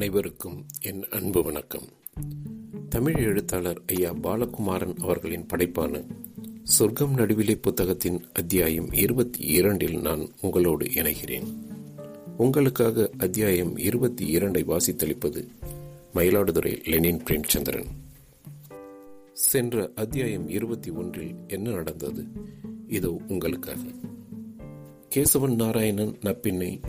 அனைவருக்கும் என் அன்பு வணக்கம். தமிழ் எழுத்தாளர் ஐயா பாலகுமாரன் அவர்களின் படைப்பான சொர்க்கம் நடுவிலே புத்தகத்தின் அத்தியாயம் இருபத்தி இரண்டில் நான் உங்களோடு இணைகிறேன். உங்களுக்காக அத்தியாயம் இருபத்தி இரண்டை வாசித்தளிப்பது மயிலாடுதுறை லெனின் பிரேம்சந்திரன். சென்ற அத்தியாயம் இருபத்தி ஒன்றில் என்ன நடந்தது? இதோ உங்களுக்காக. கேசவன் நாராயணன் நப்பின்னை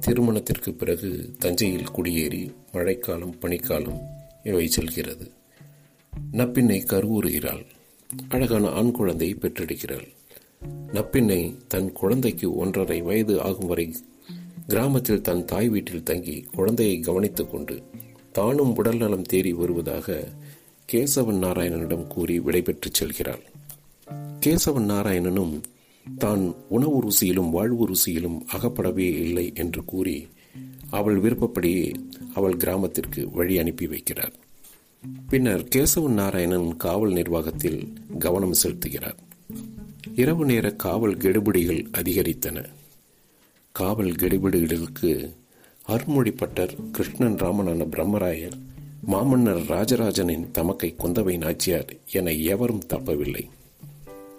திருமணத்திற்கு பிறகு தஞ்சையில் குடியேறி மழைக்காலம் பனிக்காலம் இவை செல்கிறது. நப்பின்னை கருவுறுகிறாள். அழகான ஆண் குழந்தையை பெற்றெடுக்கிறாள். நப்பின்னை தன் குழந்தைக்கு ஒன்றரை வயது ஆகும் வரை கிராமத்தில் தன் தாய் வீட்டில் தங்கி குழந்தையை கவனித்துக் கொண்டு தானும் உடல்நலம் தேடி வருவதாக கேசவன் நாராயணனிடம் கூறி விடைபெற்றுச் செல்கிறாள். கேசவன் நாராயணனும் தான் உணவு ருசியிலும் வாழ்வு ருசியிலும் அகப்படவே இல்லை என்று கூறி அவள் விருப்பப்படியே அவள் கிராமத்திற்கு வழி அனுப்பி வைக்கிறார். பின்னர் கேசவன் நாராயணன் காவல் நிர்வாகத்தில் கவனம் செலுத்துகிறார். இரவு நேர காவல் கெடுபிடிகள் அதிகரித்தன. காவல் கெடுபிடிகளுக்கு அருள்மொழிப்பட்டர் கிருஷ்ணன் ராமனான பிரம்மராயர் மாமன்னர் ராஜராஜனின் தமக்கை குந்தவை நாச்சியார் என எவரும் தப்பவில்லை.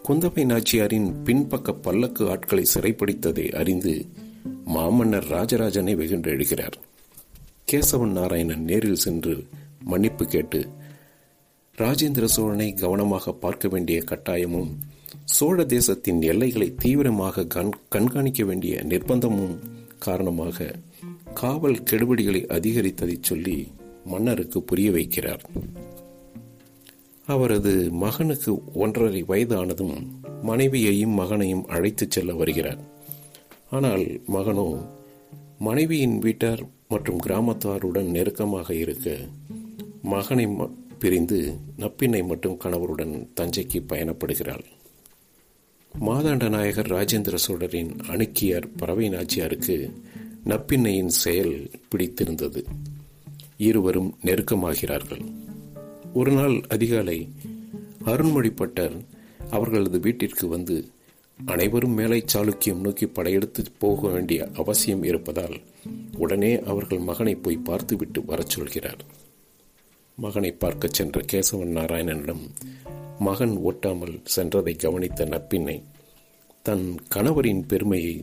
குந்தவை நாச்சியாரின் பின்பக்க பல்லக்கு ஆட்களை சிறைப்பிடித்ததை அறிந்து மாமன்னர் ராஜராஜனை வெகுண்டு எழுகிறார். கேசவன் நாராயணன் நேரில் சென்று மன்னிப்பு கேட்டு ராஜேந்திர சோழனை கவனமாக பார்க்க வேண்டிய கட்டாயமும் சோழ தேசத்தின் எல்லைகளை தீவிரமாக கண்காணிக்க வேண்டிய நிர்பந்தமும் காரணமாக காவல் கெடுபிடிகளை அதிகரித்ததை சொல்லி மன்னருக்கு புரிய வைக்கிறார். அவரது மகனுக்கு ஒன்றரை வயதானதும் மனைவியையும் மகனையும் அழைத்துச் செல்ல வருகிறார். ஆனால் மகனோ மனைவியின் வீட்டார் மற்றும் கிராமத்தாருடன் நெருக்கமாக இருக்க மகனை பிரிந்து நப்பினை மட்டும் கணவருடன் தஞ்சைக்கு பயணப்படுகிறாள். மாதாண்ட நாயகர் ராஜேந்திர சோழரின் அணுக்கியார் பறவை நாச்சியாருக்கு நப்பின்னையின் செயல் பிடித்திருந்தது. இருவரும் நெருக்கமாகிறார்கள். ஒரு நாள் அதிகாலை அருண்மொழிப்பட்டர் அவர்களது வீட்டிற்கு வந்து அனைவரும் மேலை சாளுக்கியம் நோக்கி படையெடுத்து போக வேண்டிய அவசியம் இருப்பதால் உடனே அவர்கள் மகனை போய் பார்த்துவிட்டு வரச் சொல்கிறார் மகனை பார்க்க சென்ற கேசவன் நாராயணனிடம் மகன் ஓட்டாமல் சென்றதை கவனித்த நப்பின்னை தன் கணவரின் பெருமையை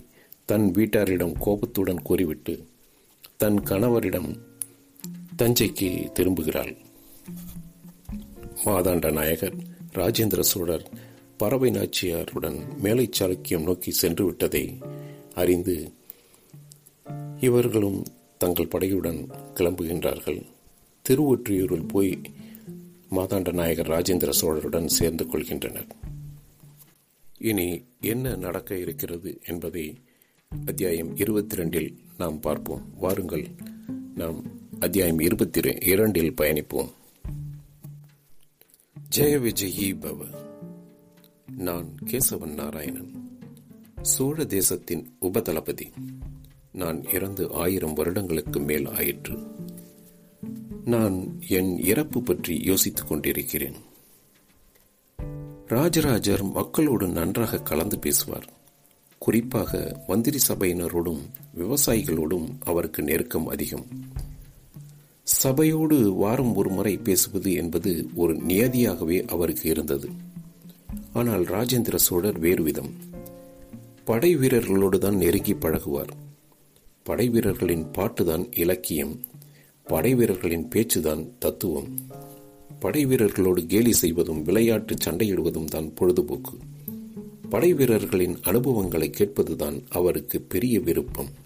தன் வீட்டாரிடம் கோபத்துடன் கூறிவிட்டு தன் கணவரிடம் தஞ்சைக்கு திரும்புகிறாள். மாதாண்ட நாயகர் ராஜேந்திர சோழர் பறவை நாச்சியாருடன் மேலை சாளுக்கியம் நோக்கி சென்று விட்டதை அறிந்து இவர்களும் தங்கள் படையுடன் கிளம்புகின்றார்கள். திருவொற்றியூரில் போய் மாதாண்ட நாயகர் ராஜேந்திர சோழருடன் சேர்ந்து கொள்கின்றனர். இனி என்ன நடக்க இருக்கிறது என்பதை அத்தியாயம் இருபத்தி ரெண்டில் நாம் பார்ப்போம். வாருங்கள் நாம் அத்தியாயம் இருபத்தி இரண்டில் பயணிப்போம். ஜெய விஜயி பவ நான் கேசவன் நாராயணன். சோழ தேசத்தின் உபதளபதி. நான் இறந்து ஆயிரம் வருடங்களுக்கு மேல் ஆயிற்று. நான் என் இறப்பு பற்றி யோசித்துக் கொண்டிருக்கிறேன். ராஜராஜர் மக்களோடு நன்றாக கலந்து பேசுவார். குறிப்பாக மந்திரி சபையினரோடும் விவசாயிகளோடும் அவருக்கு நெருக்கம் அதிகம். சபையோடு வாரம் ஒரு முறை பேசுவது என்பது ஒரு நியதியாகவே அவருக்கு இருந்தது. ஆனால் ராஜேந்திர சோழர் வேறு விதம். படை வீரர்களோடு தான் நெருங்கி பழகுவார். படை வீரர்களின் பாட்டுதான் இலக்கியம். படை வீரர்களின் பேச்சுதான் தத்துவம். படை வீரர்களோடு கேலி செய்வதும் விளையாட்டு சண்டையிடுவதும் தான் பொழுதுபோக்கு. படை வீரர்களின் அனுபவங்களை கேட்பதுதான் அவருக்கு பெரிய விருப்பம்.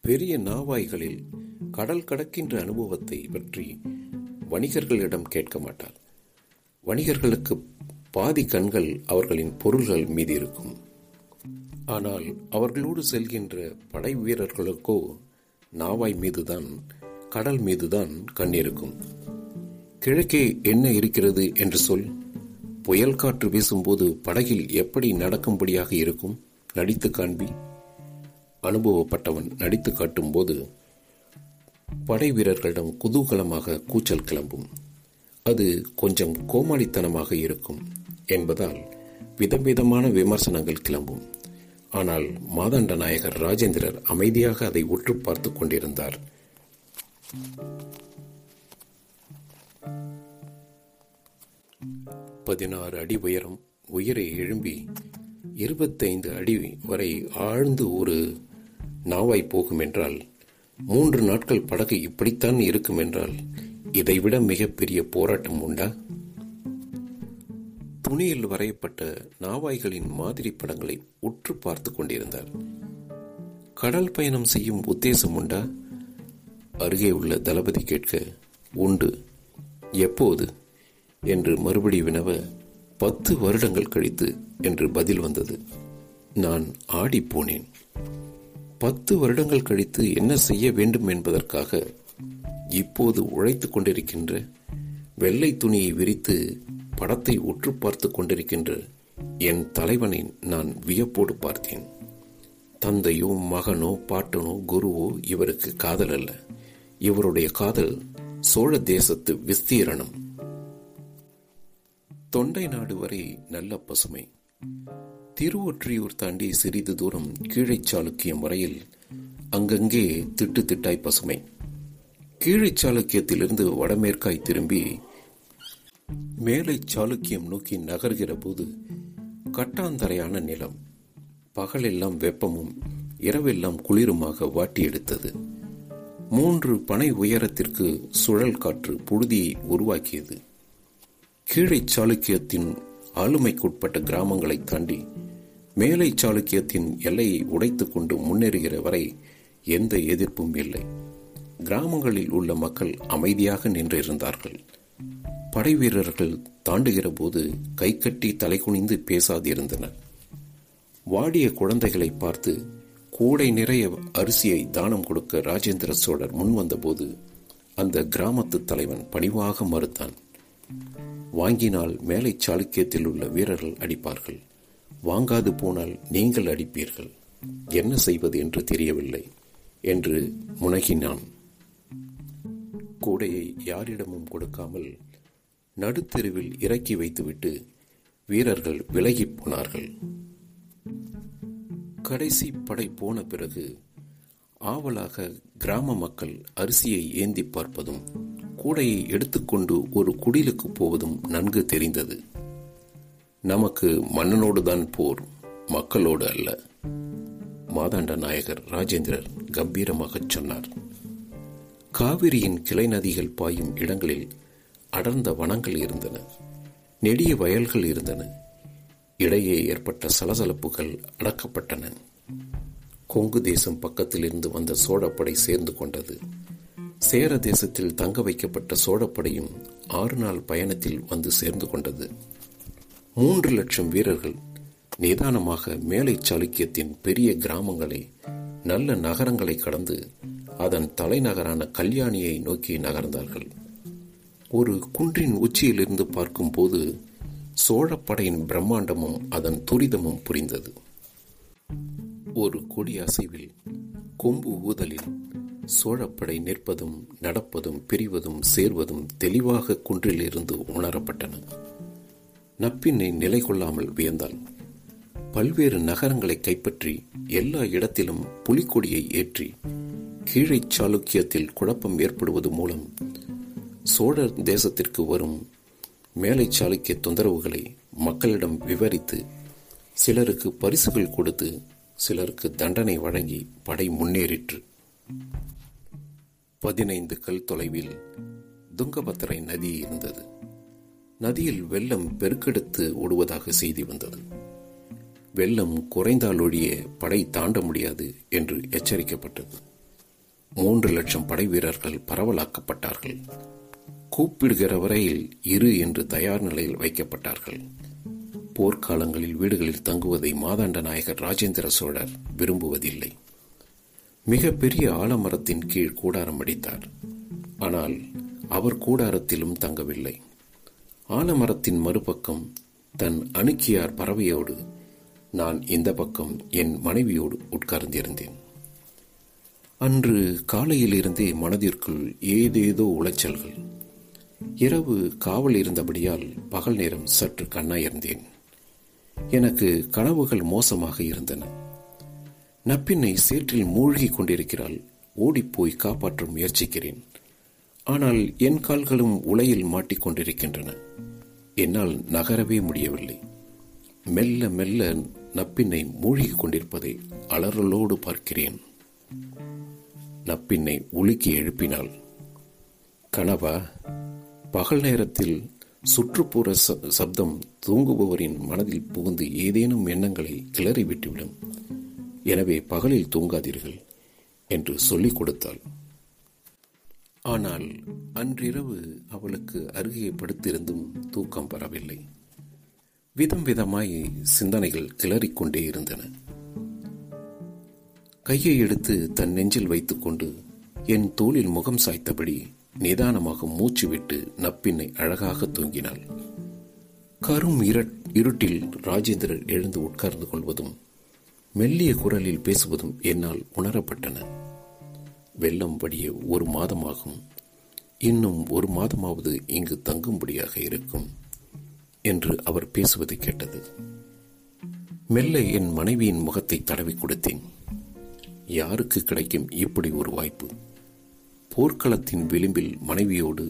பெரிய நாவாய்களில் கடல் கடக்கின்ற அனுபவத்தை பற்றி வணிகர்களிடம் கேட்க மாட்டார் வணிகர்களுக்கு பாதி கண்கள் அவர்களின் பொருள்கள் மீது இருக்கும். ஆனால் அவர்களோடு செல்கின்ற படை வீரர்களுக்கோ நாவாய் மீதுதான் கடல் மீதுதான் கண் இருக்கும். கிழக்கே என்ன இருக்கிறது என்று சொல் புயல் காற்று வீசும்போது படகில் எப்படி நடக்கும்படியாக இருக்கும்? நடித்து காண்பி. அனுபவப்பட்டவன் நடித்து காட்டும் போது படை வீரர்களிடம் குதூகலமாக கூச்சல் கிளம்பும். அது கொஞ்சம் கோமாளித்தனமாக இருக்கும் என்பதால் விதவிதமான விமர்சனங்கள் கிளம்பும். ஆனால் மாதண்ட நாயகர் ராஜேந்திரர் அமைதியாக அதை உற்று பார்த்து கொண்டிருந்தார். பதினாறு அடி உயரம் உயரை எழும்பி இருபத்தைந்து அடி வரை ஆழ்ந்து ஒரு நாவாய் போகும் என்றால் மூன்று நாட்கள் படகு இப்படித்தான் இருக்கும் என்றால் இதைவிட மிகப்பெரிய போராட்டம் உண்டா? துணியில் வரையப்பட்ட நாவாய்களின் மாதிரி படங்களை உற்று பார்த்து கொண்டிருந்தார். கடல் பயணம் செய்யும் உத்தேசம் உண்டா? அருகே உள்ள தளபதி கேட்க உண்டு. எப்போது? என்று மறுபடி வினவ பத்து வருடங்கள் கழித்து என்று பதில் வந்தது. நான் ஆடி போனேன். பத்து வருடங்கள் கழித்து என்ன செய்ய வேண்டும் என்பதற்காக இப்போது உழைத்துக் கொண்டிருக்கின்ற வெள்ளை துணியை விரித்து படத்தை உற்று பார்த்து கொண்டிருக்கின்ற என் தலைவனை நான் வியப்போடு பார்த்தேன். தந்தையோ மகனோ பாட்டனோ குருவோ இவருக்கு காதல் அல்ல. இவருடைய காதல் சோழ தேசத்து விஸ்தீரணம். தொண்டை நாடு வரை நல்ல பசுமை. திருவொற்றியூர் தாண்டி சிறிது தூரம் கீழை சாளுக்கியம் வரையில் அங்கங்கே திட்டு திட்டாய் பசுமை. கீழை சாளுக்கியத்திலிருந்து வடமேற்காய் திரும்பி மேலை சாளுக்கியம் நோக்கி நகர்கிற போது கட்டாந்தரையான நிலம் பகலெல்லாம் வெப்பமும் இரவெல்லாம் குளிருமாக வாட்டி எடுத்தது. மூன்று பனை உயரத்திற்கு சுழல் காற்று புழுதியை உருவாக்கியது. கீழை சாளுக்கியத்தின் ஆளுமைக்குட்பட்ட கிராமங்களை தாண்டி மேலை சாளுக்கியத்தின் எல்லையை உடைத்து கொண்டு முன்னேறுகிற வரை எந்த எதிர்ப்பும் இல்லை. கிராமங்களில் உள்ள மக்கள் அமைதியாக நின்றிருந்தார்கள். படை வீரர்கள் தாண்டுகிற போது கை கட்டி தலை குனிந்து பேசாதிருந்தனர். வாடிய குழந்தைகளை பார்த்து கூடை நிறைய அரிசியை தானம் கொடுக்க ராஜேந்திர சோழர் முன்வந்தபோது அந்த கிராமத்து தலைவன் பணிவாக மறுத்தான். வாங்கினால் மேலை சாளுக்கியத்தில் உள்ள வீரர்கள் அடிப்பார்கள். வாங்காது போனால் நீங்கள் அடிப்பீர்கள். என்ன செய்வது என்று தெரியவில்லை என்று முனகினான். கூடையை யாரிடமும் கொடுக்காமல் நடுத்தெருவில் இறக்கி வைத்துவிட்டு வீரர்கள் விலகிப் போனார்கள். கடைசி படை போன பிறகு ஆவலாக கிராம மக்கள் அரிசியை ஏந்தி பார்ப்பதும் கூடையை எடுத்துக்கொண்டு ஒரு குடிலுக்கு போவதும் நன்கு தெரிந்தது. நமக்கு மன்னனோடுதான் போர் மக்களோடு அல்ல. மாதாண்ட நாயகர் ராஜேந்திரர் கம்பீரமாகச் சொன்னார். காவிரியின் கிளை நதிகள் பாயும் இடங்களில் அடர்ந்த வனங்கள் இருந்தன. நெடிய வயல்கள் இருந்தன. இடையே ஏற்பட்ட சலசலப்புகள் அடக்கப்பட்டன. கொங்கு தேசம் பக்கத்திலிருந்து வந்த சோழப்படை சேர்ந்து கொண்டது. சேர தேசத்தில் தங்க வைக்கப்பட்ட சோழப்படையும் ஆறு நாள் பயணத்தில் வந்து சேர்ந்து கொண்டது. மூன்று லட்சம் வீரர்கள் நிதானமாக மேலை சாளுக்கியத்தின் பெரிய கிராமங்களை நல்ல நகரங்களை கடந்து அதன் தலைநகரான கல்யாணியை நோக்கி நகர்ந்தார்கள். ஒரு குன்றின் உச்சியிலிருந்து பார்க்கும்போது சோழப்படையின் பிரம்மாண்டமும் அதன் துரிதமும் புரிந்தது. ஒரு கொடி அசைவில் கொம்பு ஊதலில் சோழப்படை நிற்பதும் நடப்பதும் பிரிவதும் சேர்வதும் தெளிவாக குன்றிலிருந்து உணரப்பட்டன. நப்பினை நிலை கொள்ளாமல் வியந்தான் பல்வேறு நகரங்களை கைப்பற்றி எல்லா இடத்திலும் புலிக்கொடியை ஏற்றி கீழை சாளுக்கியத்தில் குழப்பம் ஏற்படுவது மூலம் சோழர் தேசத்திற்கு வரும் மேலை சாளுக்கிய தொந்தரவுகளை மக்களிடம் விவரித்து சிலருக்கு பரிசுகள் கொடுத்து சிலருக்கு தண்டனை வழங்கி படை முன்னேறிற்று. பதினைந்து கல் தொலைவில் துங்கபத்திரை நதி இருந்தது. நதியில் வெள்ளம் பெருக்கெடுத்து ஓடுவதாக செய்தி வந்தது. வெள்ளம் குறைந்தால் ஒழிய படை தாண்ட முடியாது என்று எச்சரிக்கப்பட்டது. மூன்று லட்சம் படை வீரர்கள் பரவலாக்கப்பட்டார்கள். கூப்பிடுகிற வரையில் இரு என்று தயார் நிலையில் வைக்கப்பட்டார்கள். போர்க்காலங்களில் வீடுகளில் தங்குவதை மாதாண்ட நாயகர் ராஜேந்திர சோழர் விரும்புவதில்லை. மிக பெரிய ஆலமரத்தின் கீழ் கூடாரம் அடித்தார். ஆனால் அவர் கூடாரத்திலும் தங்கவில்லை. ஆலமரத்தின் மறுபக்கம் தன் அணுக்கியார் பறவையோடு நான் இந்த பக்கம் என் மனைவியோடு உட்கார்ந்திருந்தேன். அன்று காலையிலிருந்தே மனதிற்குள் ஏதேதோ உளைச்சல்கள். இரவு காவல் இருந்தபடியால் பகல் நேரம் சற்று கண்ணாயிருந்தேன். எனக்கு கனவுகள் மோசமாக இருந்தன. நப்பின்னை சேற்றில் மூழ்கி கொண்டிருக்கிறாள் ஓடிப்போய் காப்பாற்ற முயற்சிக்கிறேன். ஆனால் என் கால்களும் உலையில் மாட்டிக்கொண்டிருக்கின்றன. என்னால் நகரவே முடியவில்லை. மெல்ல மெல்ல நப்பின்னை மூழ்கிக் கொண்டிருப்பதை அலறலோடு பார்க்கிறேன். நப்பின்னை உலுக்கி எழுப்பினாள். கனவா பகல் நேரத்தில் சுற்றுப்புற சப்தம் தூங்குபவரின் மனதில் புகுந்து ஏதேனும் எண்ணங்களை கிளறி விட்டுவிடும் எனவே பகலில் தூங்காதீர்கள் என்று சொல்லிக் கொடுத்தாள். ஆனால் அன்றிரவு அவளுக்கு அருகே படுத்திருந்தும் தூக்கம் வரவில்லை விதம் விதமாய் சிந்தனைகள் கிளறிக்கொண்டே இருந்தன. கையை எடுத்து தன் நெஞ்சில் வைத்துக்கொண்டு என் தோளில் முகம் சாய்த்தபடி நிதானமாக மூச்சு விட்டு நப்பின்னை அழகாக தூங்கினாள். கரும் இருட்டில் ராஜேந்திரர் எழுந்து உட்கார்ந்து கொள்வதும் மெல்லிய குரலில் பேசுவதும் என்னால் உணரப்பட்டன. வெள்ளம் வடிய ஒரு மாதமாகும். இன்னும் ஒரு மாதமாவது இங்கு தங்கும்படியாக இருக்கும் என்று அவர் பேசுவது கேட்டது. மெல்ல என் மனைவியின் முகத்தை தடவி கொடுத்தேன். யாருக்கு கிடைக்கும் இப்படி ஒரு வாய்ப்பு? போர்க்களத்தின் விளிம்பில் மனைவியோடு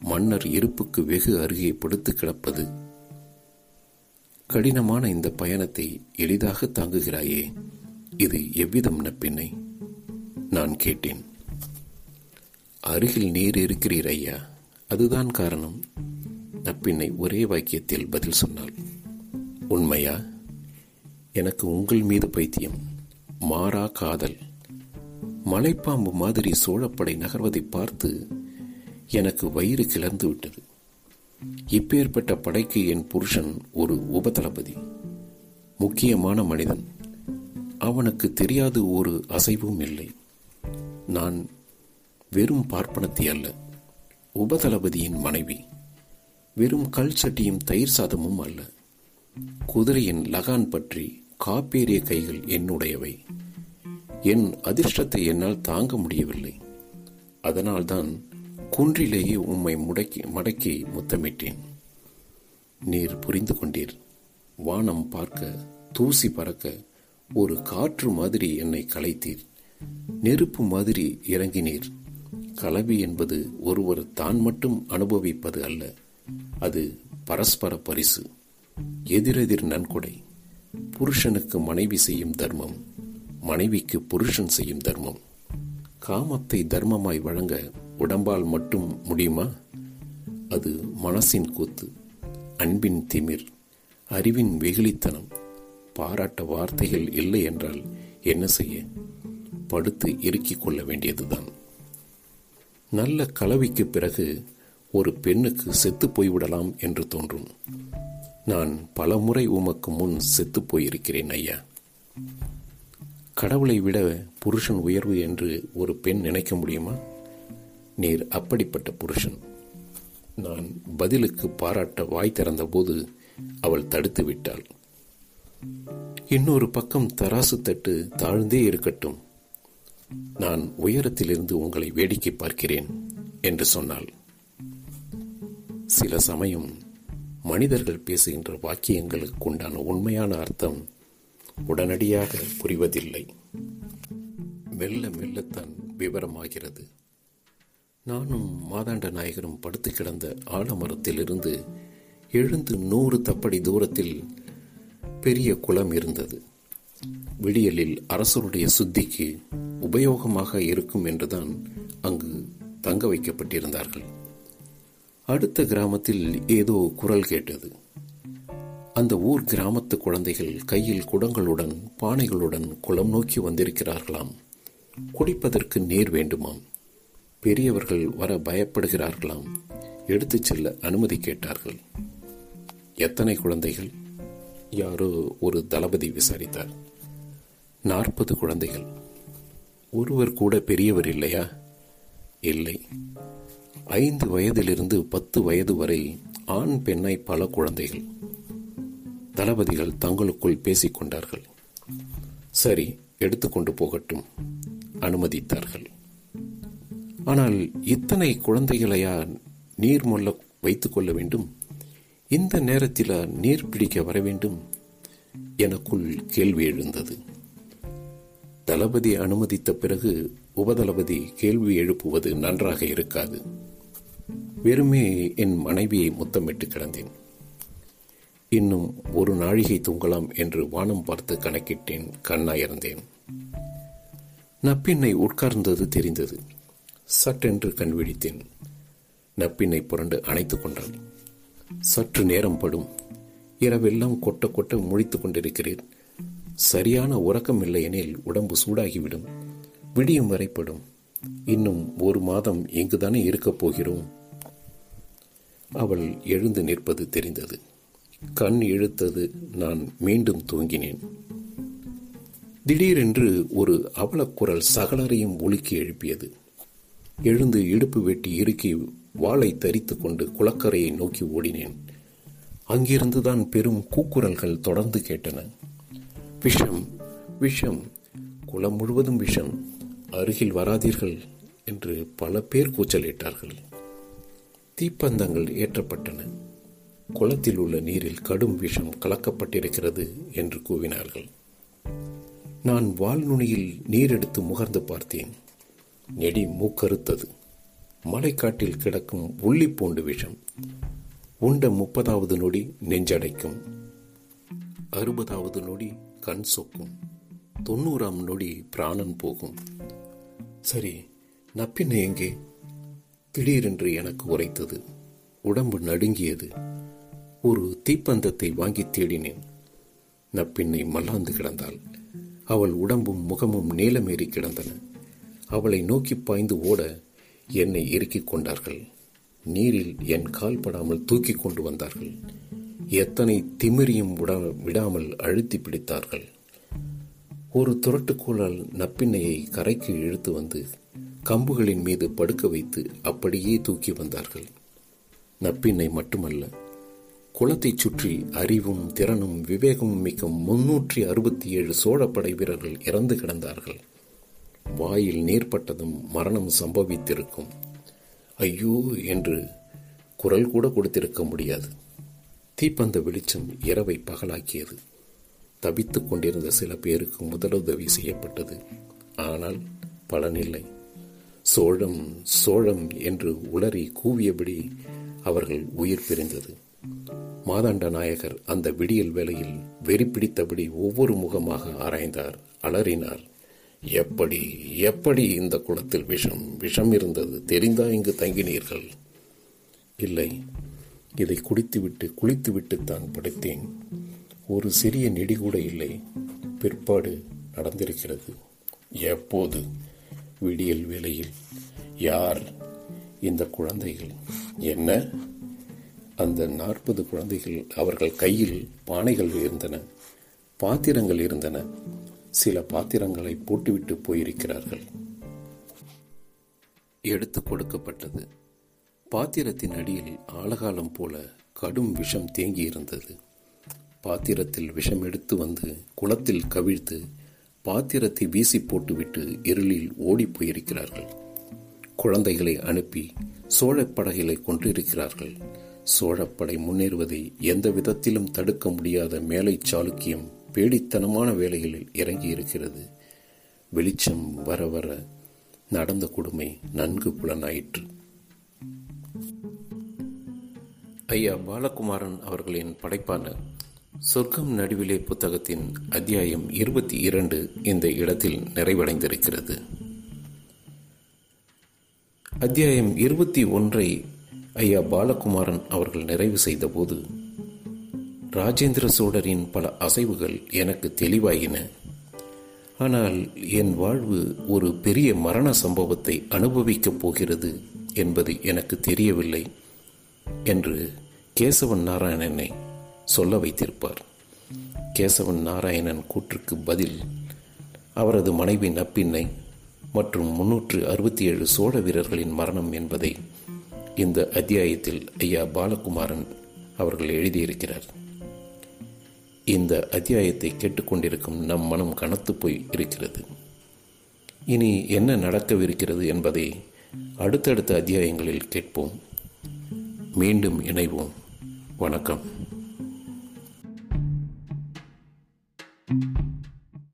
மன்னர் இருப்புக்கு வெகு அருகே படுத்து கிடப்பது. கடினமான இந்த பயணத்தை எளிதாக தாங்குகிறாயே இது எவ்விதம் நப்பின்னை நான் கேட்டேன். அருகில் நீர் இருக்கிறீர் ஐயா. அதுதான் காரணம். நப்பின்னை ஒரே வாக்கியத்தில் பதில் சொன்னாள். உண்மையா? எனக்கு உங்கள் மீது பைத்தியம். மாறா காதல். மலைப்பாம்பு மாதிரி சோழப்படை நகர்வதை பார்த்து எனக்கு வயிறு கிளர்ந்து விட்டது. இப்பேற்பட்ட படைக்கு என் புருஷன் ஒரு உபதளபதி. முக்கியமான மனிதன். அவனுக்கு தெரியாது ஒரு அசைவும் இல்லை. நான் வெறும் பார்ப்பனத்தி அல்ல உபதளபதியின் மனைவி வெறும் கல் சட்டியும் தயிர் சாதமும் அல்ல. குதிரையின் லகான் பற்றி காப்பேறிய கைகள் என்னுடையவை. என் அதிர்ஷ்டத்தை என்னால் தாங்க முடியவில்லை. அதனால்தான் குன்றிலேயே உம்மை முடக்கி மடக்கி முத்தமிட்டேன். நீர் புரிந்து கொண்டீர். வானம் பார்க்க தூசி பறக்க ஒரு காற்று மாதிரி என்னை கலைத்தீர். நெருப்பு மாதிரி இறங்கினீர். கலவி என்பது ஒருவர் தான் மட்டும் அனுபவிப்பது அல்ல. அது பரஸ்பர பரிசு. எதிரெதிர் நன்கொடை. புருஷனுக்கு மனைவி செய்யும் தர்மம் மனைவிக்கு புருஷன் செய்யும் தர்மம். காமத்தை தர்மமாய் வழங்க உடம்பால் மட்டும் முடியுமா? அது மனசின் கூத்து அன்பின் திமிர் அறிவின் வெகுளித்தனம். பாராட்ட வார்த்தைகள் இல்லை என்றால் என்ன செய்ய? படுத்து இறுக்கிக் கொள்ள வேண்டியதுதான். நல்ல கலவிக்கு பிறகு ஒரு பெண்ணுக்கு செத்து போய்விடலாம் என்று தோன்றும். நான் பலமுறை உமக்கு முன் செத்து போயிருக்கிறேன் ஐயா. கடவுளை விட புருஷன் உயர்வு என்று ஒரு பெண் நினைக்க முடியுமா? நீர் அப்படிப்பட்ட புருஷன். நான் பதிலுக்கு பாராட்ட வாய் திறந்தபோது அவள் தடுத்து விட்டாள் இன்னொரு பக்கம் தராசு தட்டு தாழ்ந்தே இருக்கட்டும். நான் உயரத்திலிருந்து உங்களை வேடிக்கை பார்க்கிறேன் என்று சொன்னாள். சில சமயம் மனிதர்கள் பேசுகின்ற வாக்கியங்களுக்கு உண்டான உண்மையான அர்த்தம் உடனடியாக புரிவதில்லை. மெல்ல மெல்லத்தான் விவரமாகிறது. நானும் மாதாண்ட நாயகரும் படுத்து கிடந்த ஆலமரத்திலிருந்து எழுந்து நூறு தப்படி தூரத்தில் பெரிய குளம் இருந்தது. விடியலில் அரசருடைய சுத்திக்கு உபயோகமாக இருக்கும் என்றுதான் அங்கு தங்க வைக்கப்பட்டிருந்தார்கள். அடுத்த கிராமத்தில் ஏதோ குரல் கேட்டது. அந்த ஊர் கிராமத்து குழந்தைகள் கையில் குடங்களுடன் பானைகளுடன் குளம் நோக்கி வந்திருக்கிறார்களாம். குடிப்பதற்கு நீர் வேண்டுமாம். பெரியவர்கள் வர பயப்படுகிறார்களாம். எடுத்துச் செல்ல அனுமதி கேட்டார்கள். எத்தனை குழந்தைகள்? யாரோ ஒரு தளபதி விசாரித்தார். நாற்பது குழந்தைகள். ஒருவர் கூட பெரியவர் இல்லையா? இல்லை. ஐந்து வயதிலிருந்து பத்து வயது வரை ஆண் பெண்ணை பல குழந்தைகள். தளபதிகள் தங்களுக்குள் பேசிக் கொண்டார்கள். சரி எடுத்துக்கொண்டு போகட்டும் அனுமதித்தார்கள். ஆனால் இத்தனை குழந்தைகளையா நீர் மொல்ல வைத்துக் கொள்ள வேண்டும்? இந்த நேரத்தில் நீர் பிடிக்க வர வேண்டும்? எனக்குள் கேள்வி எழுந்தது. தளபதி அனுமதித்த பிறகு உபதளபதி கேள்வி எழுப்புவது நன்றாக இருக்காது. வெறுமே என் மனைவியை முத்தமிட்டு கிடந்தேன். இன்னும் ஒரு நாழிகை தூங்கலாம் என்று வானம் பார்த்து கணக்கிட்டேன் கண்ணாயிருந்தேன். நப்பின்னை உட்கார்ந்தது தெரிந்தது. சட்டென்று கண் விழித்தேன். நப்பின்னை புரண்டு அணைத்துக் கொண்டாள் சற்று நேரம் படும். இரவெல்லாம் கொட்ட கொட்ட முழித்துக் கொண்டிருக்கிறேன். சரியான உறக்கம் இல்லை எனில் உடம்பு சூடாகிவிடும். விடியும் வரைப்படும் இன்னும் ஒரு மாதம் இங்குதானே இருக்கப் போகிறோம். அவள் எழுந்து நிற்பது தெரிந்தது. கண் இழுத்தது நான் மீண்டும் தூங்கினேன். திடீரென்று ஒரு அவலக்குரல் சகலரையும் உலுக்கி எழுப்பியது. எழுந்து இடுப்பு வெட்டி இறுக்கி வாளை தரித்துக் கொண்டு குளக்கரையை நோக்கி ஓடினேன். அங்கிருந்துதான் பெரும் கூக்குரல்கள் தொடர்ந்து கேட்டன. விஷம் விஷம் குளம் முழுவதும் விஷம் அருகில் வராதீர்கள் என்று பல பேர் கூச்சலிட்டார்கள். தீப்பந்தங்கள் ஏற்றப்பட்டன. குளத்தில் உள்ள நீரில் கடும் விஷம் கலக்கப்பட்டிருக்கிறது என்று கூவினார்கள். நான் வால்நுனியில் நீர் எடுத்து முகர்ந்து பார்த்தேன். நெடி மூக்கறுத்தது. மலைக்காட்டில் கிடக்கும் உள்ளி பூண்டு விஷம். உண்ட முப்பதாவது நொடி நெஞ்சடைக்கும். அறுபதாவது நொடி கண் சொக்கும். தொண்ணூறாம் நொடி பிராணன் போகும். சரி நப்பின்னை எங்கே? திடீரென்று எனக்கு உரைத்தது. உடம்பு நடுங்கியது. ஒரு தீப்பந்தத்தை வாங்கி தேடினேன். நப்பின்னை மல்லாந்து கிடந்தாள். அவள் உடம்பும் முகமும் நீளமேறி கிடந்தன. அவளை நோக்கி பாய்ந்து ஓட என்னை இறுக்கிக் கொண்டார்கள். நீரில் என் கால் படாமல் தூக்கி கொண்டு வந்தார்கள். எத்தனை திமிரியும் விடாமல் அழுத்தி பிடித்தார்கள். ஒரு துரட்டுக்கோளால் நப்பின்னையை கரைக்கு இழுத்து வந்து கம்புகளின் மீது படுக்க வைத்து அப்படியே தூக்கி வந்தார்கள். நப்பின்னை மட்டுமல்ல குளத்தைச் சுற்றி அறிவும் திறனும் விவேகமும் மிக்க முன்னூற்றி அறுபத்தி ஏழு சோழப்படை வீரர்கள் இறந்து கிடந்தார்கள். வாயில் நீர்ப்பட்டதும் மரணம் சம்பவித்திருக்கும். ஐயோ என்று குரல் கூட கொடுத்திருக்க முடியாது. தீப்பந்த வெளிச்சம் இரவை பகலாக்கியது. தவித்துக் கொண்டிருந்த சில பேருக்கு முதலுதவி செய்யப்பட்டது. ஆனால் பலனில்லை. சோழம் சோழம் என்று உளறி கூவியபடி அவர்கள் உயிர் பிரிந்தது. மாதாண்ட நாயகர் அந்த விடியல் வேளையில் வெறி பிடித்தபடி ஒவ்வொரு முகமாக ஆராய்ந்தார். அலறினார். எப்படி எப்படி இந்த குளத்தில் விஷம் விஷம் இருந்தது? தெரிந்தா இங்கு தங்கினீர்கள்? இல்லை. இதை குடித்துவிட்டு குளித்துவிட்டு தான் படைத்தேன். ஒரு சிறிய நெடி கூட இல்லை. பிற்பாடு நடந்திருக்கிறது. எப்போது? விடியல் வேளையில். யார்? இந்த குழந்தைகள். என்ன? அந்த நாற்பது குழந்தைகள் அவர்கள் கையில் பானைகள் இருந்தன. பாத்திரங்கள் இருந்தன. சில பாத்திரங்களை போட்டுவிட்டு போயிருக்கிறார்கள். எடுத்து கொடுக்கப்பட்டது. பாத்திரத்தின் அடியில் ஆழகாலம் போல கடும் விஷம் தேங்கி இருந்தது பாத்திரத்தில் விஷம் எடுத்து வந்து குளத்தில் கவிழ்த்து பாத்திரத்தை வீசி போட்டுவிட்டு இருளில் ஓடி போயிருக்கிறார்கள். குழந்தைகளை அனுப்பி சோழப்படைகளை கொன்றிருக்கிறார்கள். சோழப்படை முன்னேறுவதை எந்த விதத்திலும் தடுக்க முடியாத மேலை சாளுக்கியம் பேடித்தனமான வேலைகளில் இறங்கி இருக்கிறது வெளிச்சம் வர வர நடந்த கொடுமை நன்கு புலனாயிற்று. ஐயா பாலகுமாரன் அவர்களின் படைப்பான சொர்க்கம் நடுவிலே புத்தகத்தின் அத்தியாயம் இருபத்தி இரண்டு இந்த இடத்தில் நிறைவடைந்திருக்கிறது. அத்தியாயம் இருபத்தி ஒன்றை ஐயா பாலகுமாரன் அவர்கள் நிறைவு செய்தபோது ராஜேந்திர சோழரின் பல அசைவுகள் எனக்கு தெளிவாயின. ஆனால் என் வாழ்வு ஒரு பெரிய மரண சம்பவத்தை அனுபவிக்கப் போகிறது என்பது எனக்கு தெரியவில்லை. என்று கேசவன் நாராயணனை சொல்ல வைத்திருப்பார். கேசவன் நாராயணன் கூற்றுக்கு பதில் அவரது மனைவி நப்பின்னை மற்றும் முன்னூற்று அறுபத்தி ஏழு சோழ வீரர்களின் மரணம் என்பதை இந்த அத்தியாயத்தில் ஐயா பாலகுமாரன் அவர்கள் எழுதியிருக்கிறார். இந்த அத்தியாயத்தை கேட்டுக்கொண்டிருக்கும் நம் மனம் கனத்து போய் இருக்கிறது. இனி என்ன நடக்கவிருக்கிறது என்பதை அடுத்தடுத்த அத்தியாயங்களில் கேட்போம். மீண்டும் இணைவோம். வணக்கம்.